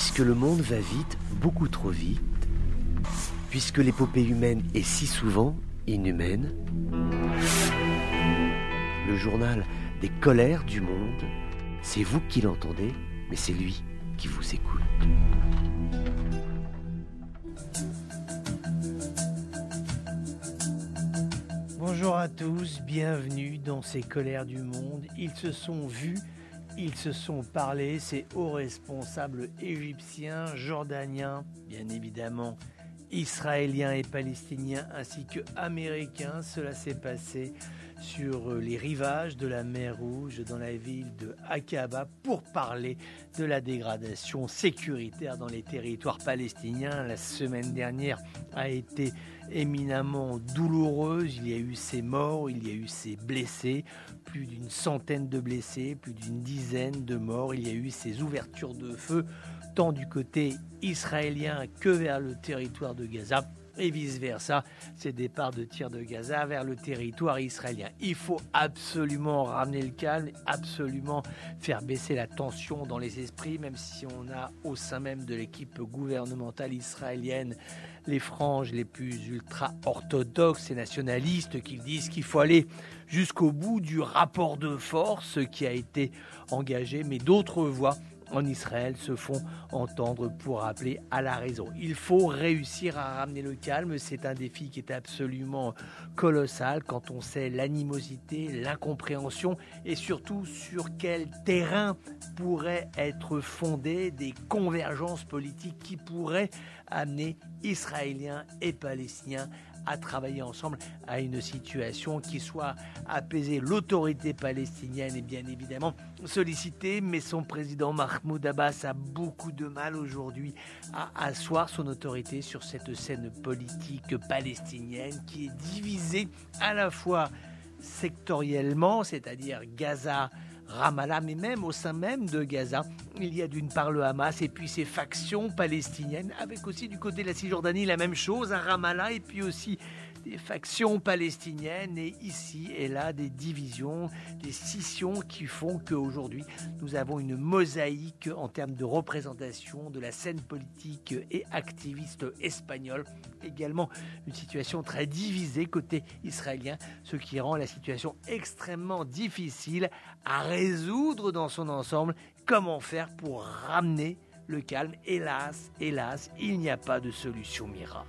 Puisque le monde va vite, beaucoup trop vite, puisque l'épopée humaine est si souvent inhumaine, le journal des colères du monde, c'est vous qui l'entendez, mais c'est lui qui vous écoute. Bonjour à tous, bienvenue dans ces colères du monde. Ils se sont vus, ils se sont parlé, ces hauts responsables égyptiens, jordaniens, bien évidemment, israéliens et palestiniens, ainsi que américains. Cela s'est passé sur les rivages de la mer Rouge dans la ville de Aqaba pour parler de la dégradation sécuritaire dans les territoires palestiniens. La semaine dernière a été éminemment douloureuse. Il y a eu ces morts, il y a eu ces blessés, plus d'une centaine de blessés, plus d'une dizaine de morts. Il y a eu ces ouvertures de feu tant du côté israélien que vers le territoire de Gaza et vice-versa, ces départs de tirs de Gaza vers le territoire israélien. Il faut absolument ramener le calme, absolument faire baisser la tension dans les esprits, même si on a au sein même de l'équipe gouvernementale israélienne les franges les plus ultra-orthodoxes et nationalistes qui disent qu'il faut aller jusqu'au bout du rapport de force qui a été engagé, mais d'autres voix en Israël se font entendre pour appeler à la raison. Il faut réussir à ramener le calme, c'est un défi qui est absolument colossal quand on sait l'animosité, l'incompréhension et surtout sur quel terrain pourraient être fondées des convergences politiques qui pourraient amener Israéliens et Palestiniens à travailler ensemble à une situation qui soit apaisée. L'autorité palestinienne est bien évidemment sollicitée, mais son président Mahmoud Abbas a beaucoup de mal aujourd'hui à asseoir son autorité sur cette scène politique palestinienne qui est divisée à la fois sectoriellement, c'est-à-dire Gaza, Ramallah, mais même au sein même de Gaza, il y a d'une part le Hamas et puis ces factions palestiniennes, avec aussi du côté de la Cisjordanie la même chose à Ramallah et puis aussi des factions palestiniennes et ici et là des divisions, des scissions qui font qu'aujourd'hui nous avons une mosaïque en termes de représentation de la scène politique et activiste espagnole. Également une situation très divisée côté israélien, ce qui rend la situation extrêmement difficile à résoudre dans son ensemble. Comment faire pour ramener le calme? Hélas, hélas, il n'y a pas de solution miracle.